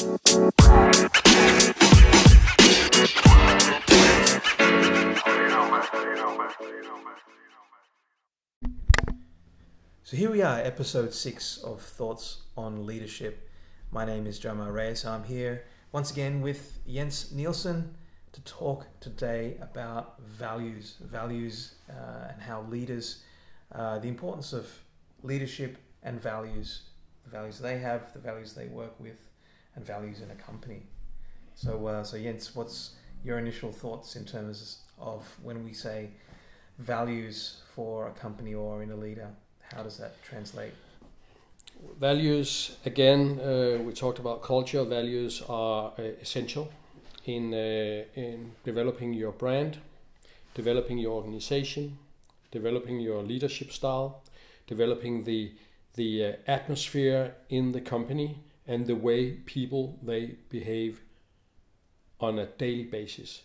So here we are, episode six of Thoughts on Leadership. My name is Jomar Reyes. I'm here once again with Jens Nielsen to talk today about values, values uh, and how leaders, uh, the importance of leadership and values, the values they have, the values they work with, and values in a company. So, uh, so Jens, what's your initial thoughts in terms of when we say values for a company or in a leader? How does that translate? Values, again, uh, we talked about culture. Values are uh, essential in, uh, in developing your brand, developing your organization, developing your leadership style, developing the, the uh, atmosphere in the company, and the way people they behave on a daily basis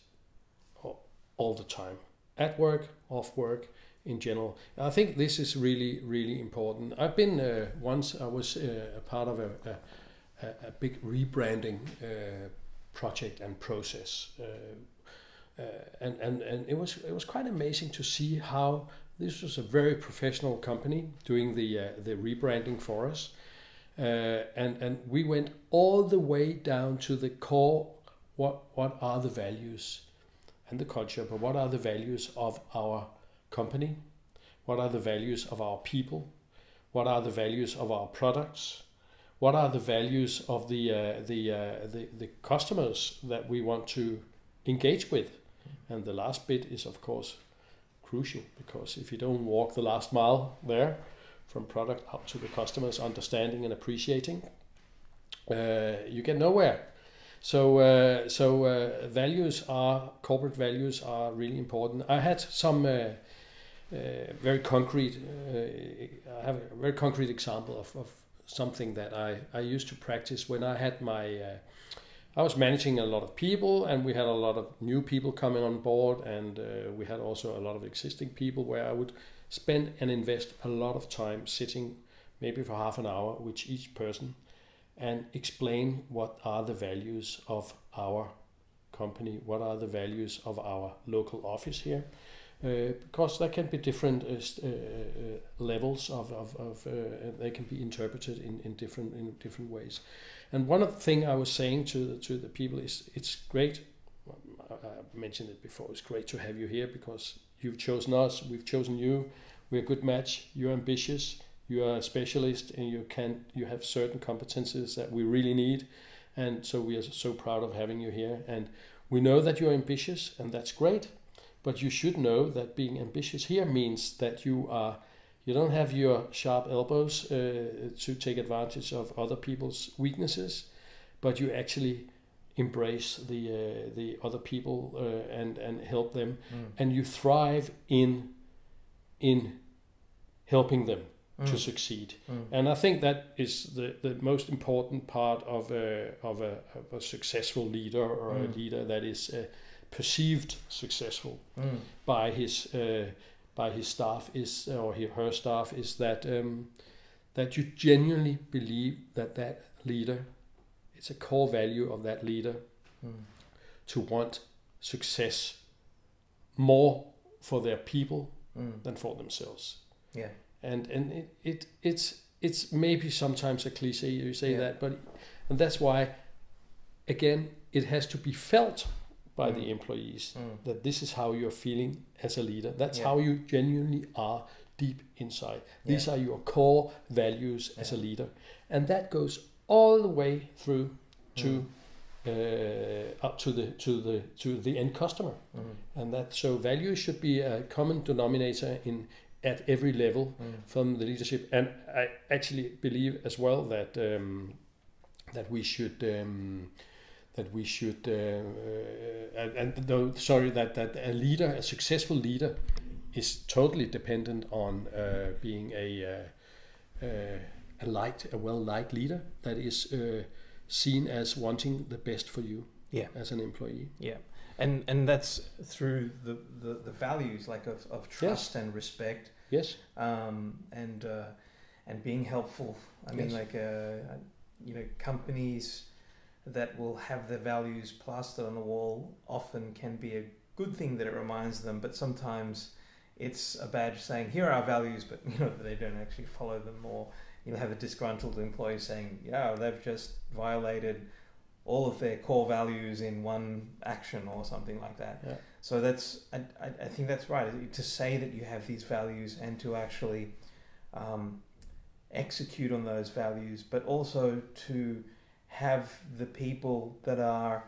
all the time at work off work in general. I think this is really really important. I've been uh, once i was uh, a part of a, a, a big rebranding uh, project and process uh, uh, and, and and it was it was quite amazing to see how this was a very professional company doing the uh, the rebranding for us uh, and and we went all the way down to the core. What what are the values and the culture? But what are the values of our company? What are the values of our people? What are the values of our products? What are the values of the uh, the, uh, the the customers that we want to engage with? And the last bit is of course crucial because if you don't walk the last mile there, from product out to the customers, understanding and appreciating, uh, you get nowhere. So, uh, so uh, values are corporate values are really important. I had some uh, uh, very concrete. Uh, I have a very concrete example of, of something that I, I used to practice when I had my. I was managing a lot of people, and we had a lot of new people coming on board, and we had also a lot of existing people where I would spend and invest a lot of time sitting maybe for half an hour with each person and explain what are the values of our company, what are the values of our local office here. Uh, because there can be different uh, uh, levels of, of, of they can be interpreted in, in different in different ways. And one thing I was saying to to the people is it's great. I mentioned it before. It's great to have you here because you've chosen us. We've chosen you. We're a good match. You're ambitious you are a specialist and you can you have certain competences that we really need and so we are so proud of having you here and we know that you're ambitious and that's great but you should know that being ambitious here means that you are you don't have your sharp elbows uh, to take advantage of other people's weaknesses but you actually embrace the uh, the other people uh, and and help them mm. and you thrive in in helping them mm. to succeed. Mm. And I think that is the, the most important part of a, of a, of a successful leader or mm. a leader that is uh, perceived successful mm. by his uh, by his staff is or her staff is that um, that you genuinely believe that that leader it's a core value of that leader mm. to want success more for their people mm. than for themselves. Yeah and and it, it it's it's maybe sometimes a cliche you say yeah. that, but and that's why again it has to be felt by mm. the employees mm. that this is how you're feeling as a leader. That's yeah. how you genuinely are deep inside. These yeah. are your core values as a leader, and that goes all the way through to. Mm. Uh, up to the to the to the end customer, mm. and that so value should be a common denominator in at every level mm. from the leadership. And I actually believe as well that um, that we should. Um, that we should, uh, uh, and though sorry, that that a leader, a successful leader, is totally dependent on uh, being a uh, uh, a light, a well liked leader that is uh, seen as wanting the best for you, yeah, as an employee, yeah and and that's through the, the, the values like of, of trust yes. and respect Yes. Um, and uh, and being helpful. I mean, like uh, you know, companies that will have their values plastered on the wall often can be a good thing that it reminds them, but sometimes it's a badge saying here are our values, but you know they don't actually follow them. Or you'll have a disgruntled employee saying, "Yeah, they've just violated all of their core values in one action or something like that." Yeah. So that's I, I, think that's right to say that you have these values and to actually um, execute on those values, but also to have the people that are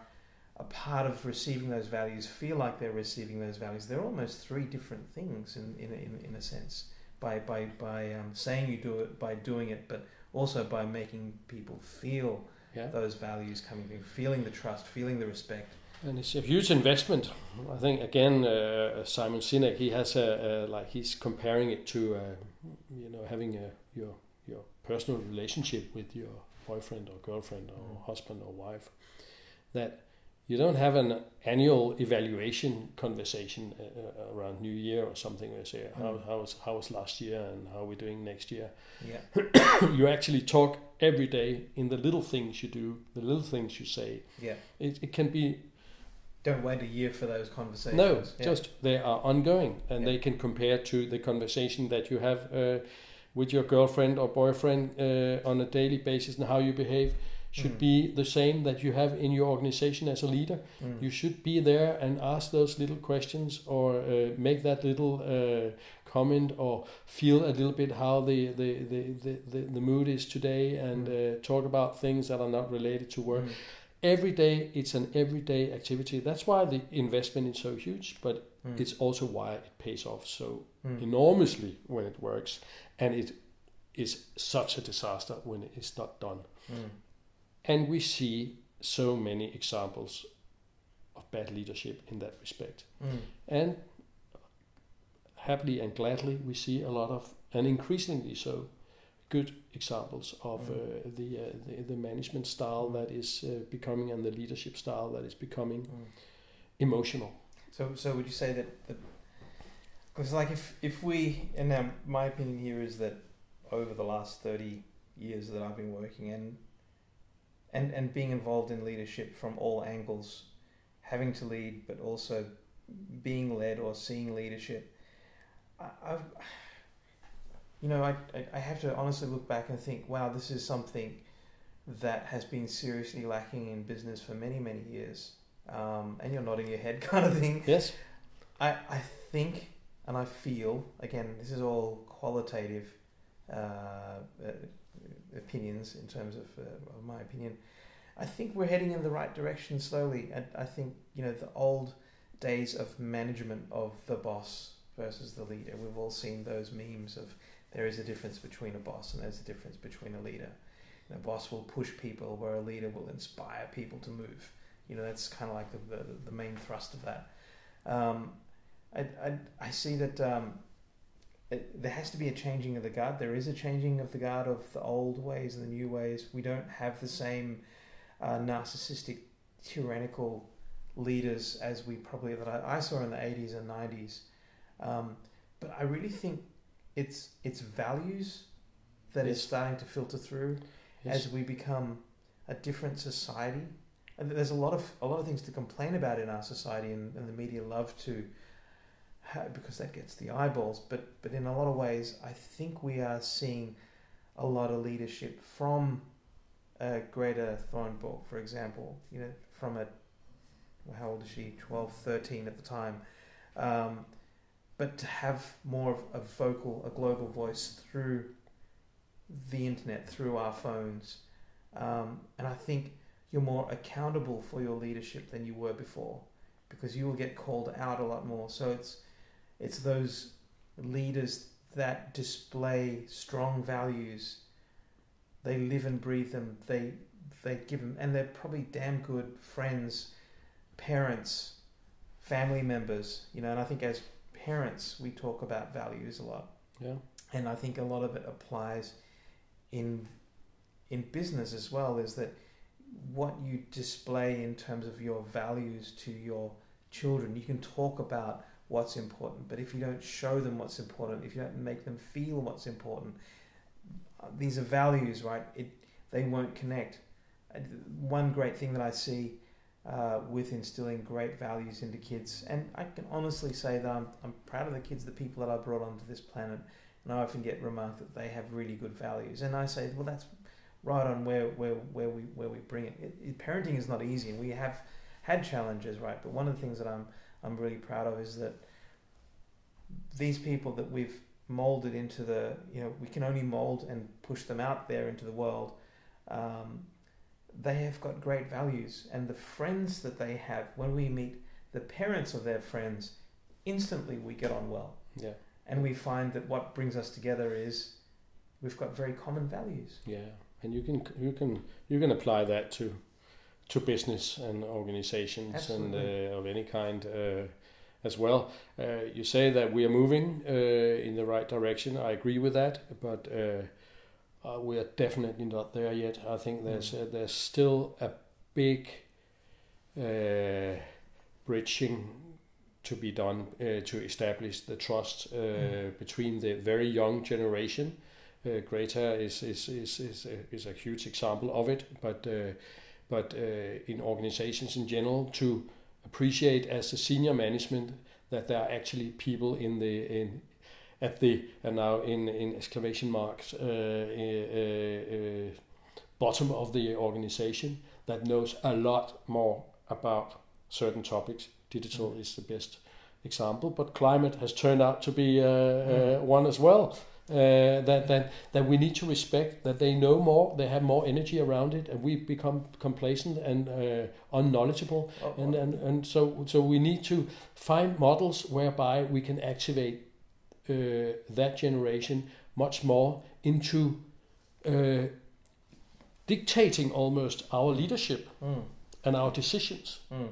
a part of receiving those values feel like they're receiving those values. They're almost three different things in, in, in, in a sense by, by, by um, saying you do it, by doing it, but also by making people feel Yeah. those values coming through, feeling the trust, feeling the respect. And it's a huge investment. I think again, uh, Simon Sinek, he has a, a like he's comparing it to, uh, you know, having a your your personal relationship with your boyfriend or girlfriend or Mm. husband or wife. That you don't have an annual evaluation conversation uh, uh, around New Year or something where you say how Mm. how was how was last year and how are we doing next year. Yeah, you actually talk every day in the little things you do, the little things you say. yeah. It, it can be Don't wait a year for those conversations. no, Yeah. just they are ongoing, and Yeah. they can compare to the conversation that you have uh, with your girlfriend or boyfriend uh, on a daily basis, and how you behave should Mm. be the same that you have in your organization as a leader. Mm. You should be there and ask those little questions, or uh, make that little uh, comment, or feel a little bit how the the, the, the, the, the mood is today, and Mm. uh, talk about things that are not related to work Mm. every day it's an everyday activity that's why the investment is so huge but Mm. it's also why it pays off so Mm. enormously when it works and it is such a disaster when it is not done. And we see so many examples of bad leadership in that respect Mm. and happily and gladly we see a lot of and increasingly so good examples of Mm. uh, the, uh, the the management style that is uh, becoming and the leadership style that is becoming Mm. emotional So, so would you say that because, like, if if we, and now my opinion here is that over the last thirty years that I've been working and and and being involved in leadership from all angles, having to lead, but also being led or seeing leadership, I, I've, you know, I, I I have to honestly look back and think, wow, this is something that has been seriously lacking in business for many many years. Um, and you're nodding your head, kind of thing. yes I, I think and I feel again this is all qualitative uh, uh, opinions in terms of, uh, my opinion. I think we're heading in the right direction slowly. And I think you know the old days of management of the boss versus the leader. We've all seen those memes of there is a difference between a boss and there's a difference between a leader. A boss will push people, where a leader will inspire people to move. You know that's kind of like the, the the main thrust of that. Um, I, I, I see that um, it, there has to be a changing of the guard. There is a changing of the guard of the old ways and the new ways. We don't have the same uh, narcissistic, tyrannical leaders as we probably that I, I saw in the eighties and nineties. Um, but I really think it's it's values that is Yes. starting to filter through yes as we become a different society. And there's a lot of a lot of things to complain about in our society, and, and the media love to, because that gets the eyeballs. But but in a lot of ways, I think we are seeing a lot of leadership from uh, Greta Thunberg, for example. You know, from a how old is she? 12, 13 at the time. Um, but to have more of a vocal, a global voice through the internet, through our phones. Um, and I think you're more accountable for your leadership than you were before because you will get called out a lot more. So it's it's those leaders that display strong values. They live and breathe them. They they give them, and they're probably damn good friends, parents, family members. You know, and I think as parents we talk about values a lot yeah and I think a lot of it applies in in business as well is that what you display in terms of your values to your children you can talk about what's important but if you don't show them what's important if you don't make them feel what's important these are values right it they won't connect one great thing that I see uh, with instilling great values into kids, and I can honestly say that I'm, I'm proud of the kids, the people that I brought onto this planet, and I often get remarked that they have really good values, and I say, well, that's right on where where, where we where we bring it. It, it. Parenting is not easy, and we have had challenges, right? But one of the things that I'm I'm really proud of is that these people that we've molded into the you know we can only mold and push them out there into the world. Um, they have got great values, and the friends that they have when we meet the parents of their friends, instantly we get on well. Yeah. And we find that what brings us together is we've got very common values. Yeah, and you can you can you can apply that to to business and organizations Absolutely. and uh, of any kind uh, as well. Uh, you say that we are moving uh, in the right direction. I agree with that, but uh, uh, we are definitely not there yet. I think there's Mm. uh, there's still a big uh, bridging to be done uh, to establish the trust uh, Mm. between the very young generation. Uh, Greta is is is is a, is a huge example of it, but uh, but uh, in organizations in general to appreciate as a senior management that there are actually people in the in at the and now in in exclamation marks uh, uh, uh, bottom of the organization that knows a lot more about certain topics. Digital is the best example, but climate has turned out to be uh, uh, one as well. Uh, that that that we need to respect that they know more, they have more energy around it, and we become complacent and uh, unknowledgeable. Oh, and, and and so so we need to find models whereby we can activate uh, that generation much more into uh, dictating almost our leadership mm, and our decisions. mm,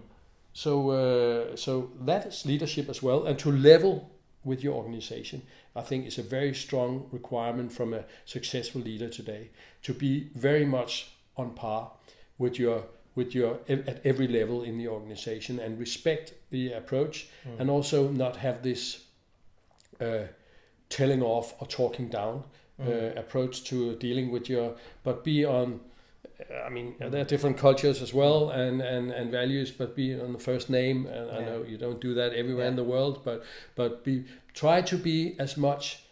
So uh, so that is leadership as well, and to level with your organization, I think it's a very strong requirement from a successful leader today to be very much on par with your with your at every level in the organization and respect the approach mm. and also not have this uh, telling off or talking down Mm. uh, approach to dealing with your but be on I mean there are different cultures as well and, and, and values but be on the first name and I know you don't do that everywhere in the world but but be try to be as much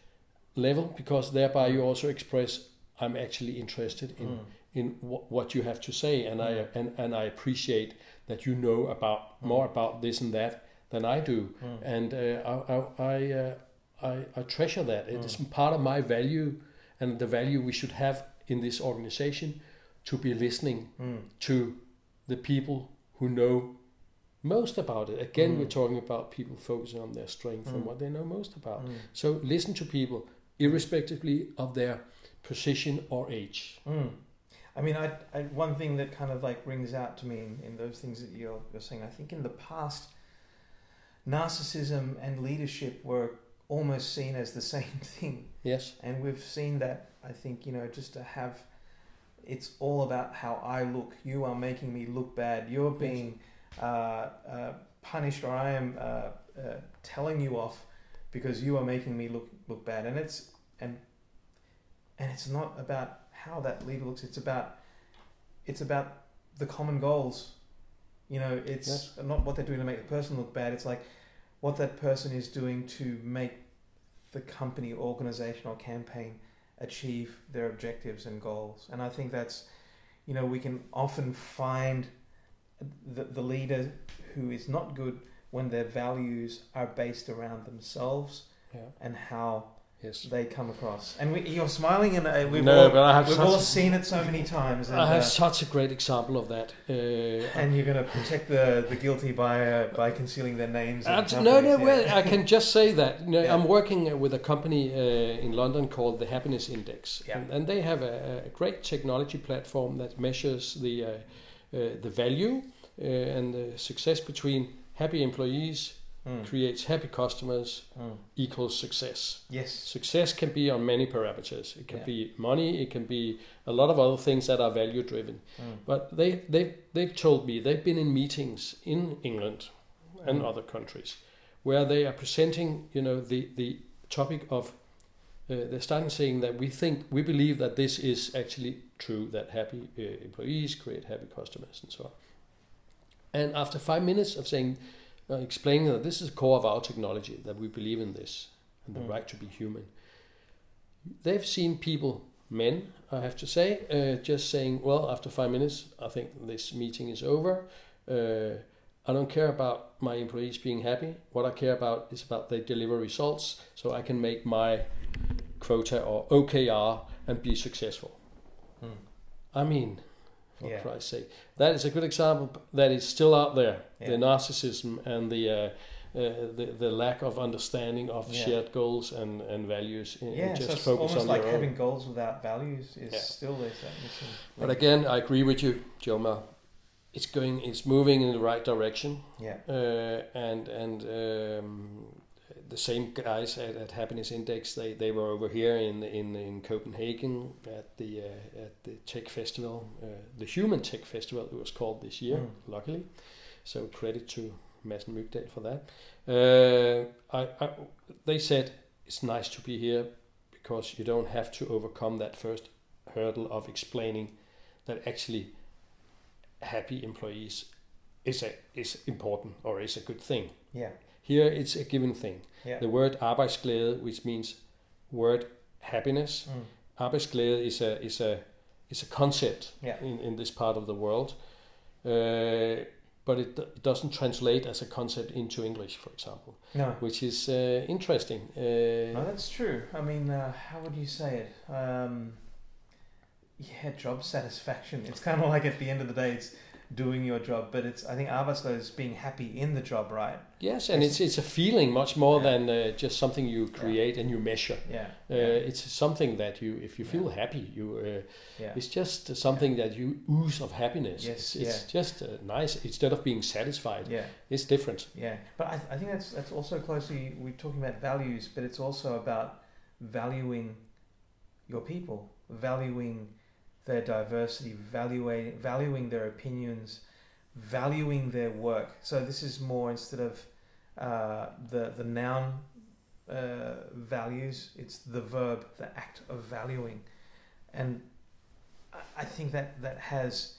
level because thereby you also express I'm actually interested in Mm. in wh- what you have to say and I Mm. and, and I appreciate that you know about more about this and that than I do Mm. and uh, I I I, uh, I I treasure that. It is Mm. part of my value and the value we should have in this organization to be listening Mm. to the people who know most about it. Again, Mm. we're talking about people focusing on their strength and Mm. what they know most about. Mm. So listen to people, irrespectively of their position or age. Mm. I mean, I, I one thing that kind of like rings out to me in, in those things that you're, you're saying. I think in the past, narcissism and leadership were almost seen as the same thing, Yes. and we've seen that. I think you know just to have, it's all about how I look. You are making me look bad. You're being uh, uh, punished, or I am uh, uh, telling you off because you are making me look look bad. And it's and and it's not about how that leader looks. It's about it's about the common goals. You know, it's Yes. not what they're doing to make the person look bad. It's like what that person is doing to make the company, organization, or campaign achieve their objectives and goals. And I think that's, you know, we can often find the, the leader who is not good when their values are based around themselves Yeah. and how Yes. they come across. And we, you're smiling, and uh, we've no, all, but I have we've all seen it so many times. And, I have uh, such a great example of that. Uh, and you're going to protect the, the guilty by uh, by concealing their names. no, no. companies, Well. I can just say that you know, Yeah. I'm working uh, with a company uh, in London called the Happiness Index, Yeah. and, and they have a, a great technology platform that measures the uh, uh, the value uh, and the success between happy employees Mm, creates happy customers mm. equals success. Yes. Success can be on many parameters. It can Yeah. be money. It can be a lot of other things that are value driven. Mm. But they they they've told me they've been in meetings in England and Mm. other countries where they are presenting, you know, the the topic of Uh, they're starting saying that we think we believe that this is actually true that happy uh, employees create happy customers and so on. And after five minutes of saying, uh, explaining that this is the core of our technology, that we believe in this and the Mm. right to be human, they've seen people, men, I have to say, uh, just saying, well, after five minutes, I think this meeting is over. Uh, I don't care about my employees being happy. What I care about is about they deliver results so I can make my quota or OKR and be successful. Mm. I mean, for Yeah. Christ's sake, that is a good example that is still out there. Yeah. The narcissism and the, uh, uh, the the lack of understanding of Yeah. shared goals and, and values. and Yeah, just so it's focus almost on like your own. having goals without values is still there's that missing. But again, I agree with you, Jomar. It's going, it's moving in the right direction, yeah, uh, and and um, the same guys at, at Happiness Index, they, they were over here in in, in Copenhagen at the uh, at the tech festival, uh, the Human Tech Festival. It was called this year, Mm. luckily. So credit to Madsen Mygdal for that. Uh, I, I, they said it's nice to be here because you don't have to overcome that first hurdle of explaining that actually happy employees is a is important or is a good thing. yeah, Here it's a given thing. yeah. The word arbejdsglæde, which means word happiness, Mm. arbejdsglæde is a is a is a concept Yeah. in, in this part of the world. Uh, but it, it doesn't translate as a concept into English, for example, No, which is uh, interesting. Uh, no, that's true. I mean, uh, how would you say it? Um, yeah, job satisfaction. It's kind of like at the end of the day, it's doing your job, but it's I think arbejdsglæde is being happy in the job, right? yes, and it's it's a feeling much more Yeah. than uh, just something you create and you measure. Yeah, Uh, yeah, It's something that you, if you feel Yeah. happy, you. Uh, yeah. It's just something that you ooze of happiness. Yes, it's it's just uh, nice. Instead of being satisfied, yeah. it's different. Yeah, but I, I think that's that's also closely we're talking about values, but it's also about valuing your people, valuing their diversity, valuing valuing their opinions, valuing their work. So this is more instead of uh, the the noun uh, values, it's the verb, the act of valuing, and I- think that that has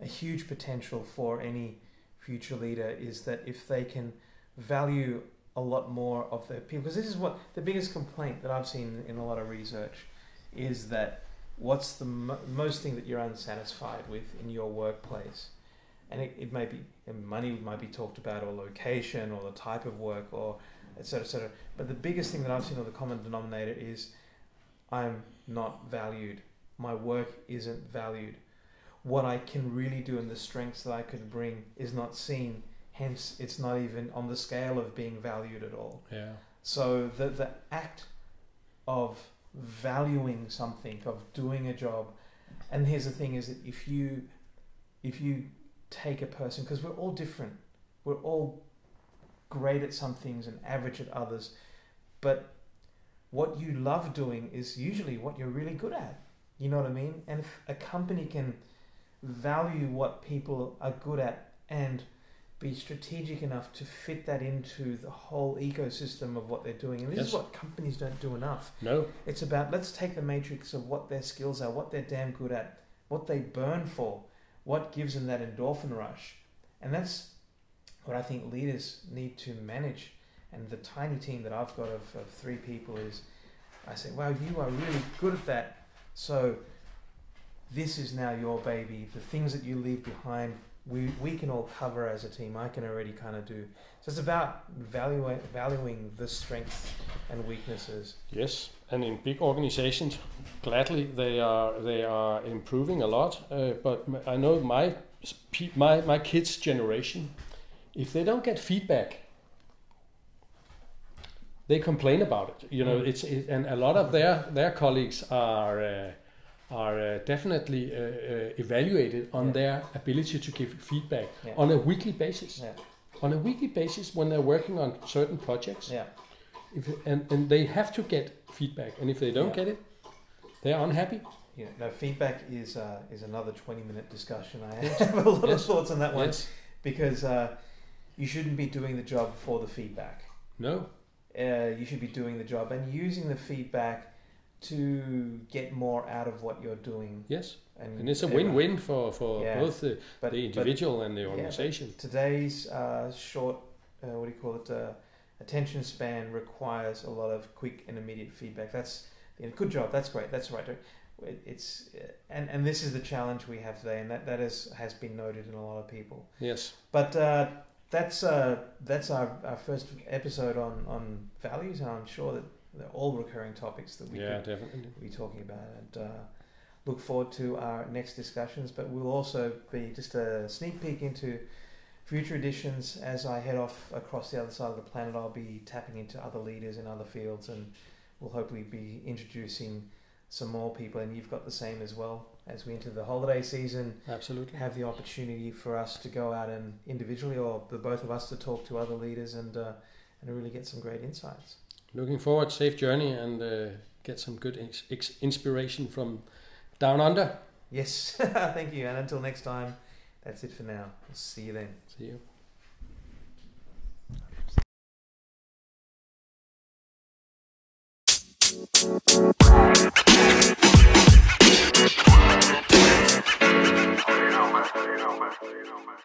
a huge potential for any future leader is that if they can value a lot more of their people because this is what the biggest complaint that I've seen in a lot of research is that what's the mo- most thing that you're unsatisfied with in your workplace and it, it may be and money might be talked about or location or the type of work or et cetera, et cetera. but the biggest thing that I've seen or the common denominator is I'm not valued my work isn't valued what I can really do and the strengths that I could bring is not seen. Hence, it's not even on the scale of being valued at all. Yeah. So the the act of valuing something, of doing a job, and here's the thing: is that if you if you take a person, because we're all different, we're all great at some things and average at others, but what you love doing is usually what you're really good at. You know what I mean? And if a company can value what people are good at and be strategic enough to fit that into the whole ecosystem of what they're doing. And this is what companies don't do enough. No. It's about let's take the matrix of what their skills are, what they're damn good at, what they burn for, what gives them that endorphin rush. And that's what I think leaders need to manage. And the tiny team that I've got of, of three people is I say, wow, you are really good at that. So this is now your baby. The things that you leave behind, we, we can all cover as a team. I can already kind of do. So it's about valuing, valuing the strengths and weaknesses. Yes, and in big organizations, gladly they are they are improving a lot. Uh, but I know my my my kids' generation, if they don't get feedback, they complain about it. You know, Mm. it's it, and a lot of their their colleagues are. Uh, are uh, definitely uh, uh, evaluated on Yeah. their ability to give feedback Yeah. on a weekly basis. Yeah. On a weekly basis, when they're working on certain projects, Yeah. if, and, and they have to get feedback and if they don't get it they're unhappy Yeah. No, feedback is uh, is another twenty minute discussion. I have a lot Yes. of thoughts on that one yes because uh, you shouldn't be doing the job for the feedback. no Uh, you should be doing the job and using the feedback to get more out of what you're doing. Yes, And, and it's a win-win for for Yeah. both the, But, the but individual and the but organization. today's uh, short, uh, what do you call it, uh, attention span requires a lot of quick and immediate feedback. That's yeah, good job. That's great. That's right. It's uh, and and this is the challenge we have today, and that that is has been noted in a lot of people. yes, But uh, that's uh, that's our, our first episode on, on values, and I'm sure that they're all recurring topics that we yeah, definitely. be talking about. And uh, look forward to our next discussions. But we'll also be just a sneak peek into future editions as I head off across the other side of the planet. I'll be tapping into other leaders in other fields, and we'll hopefully be introducing some more people. And you've got the same as well as we enter the holiday season Absolutely. have the opportunity for us to go out and individually or the both of us to talk to other leaders and uh, and really get some great insights looking forward, safe journey, and uh, get some good ex- inspiration from down under. Yes, thank you. And until next time, that's it for now. We'll see you then. See you. You know, man. You know, man. You know, man.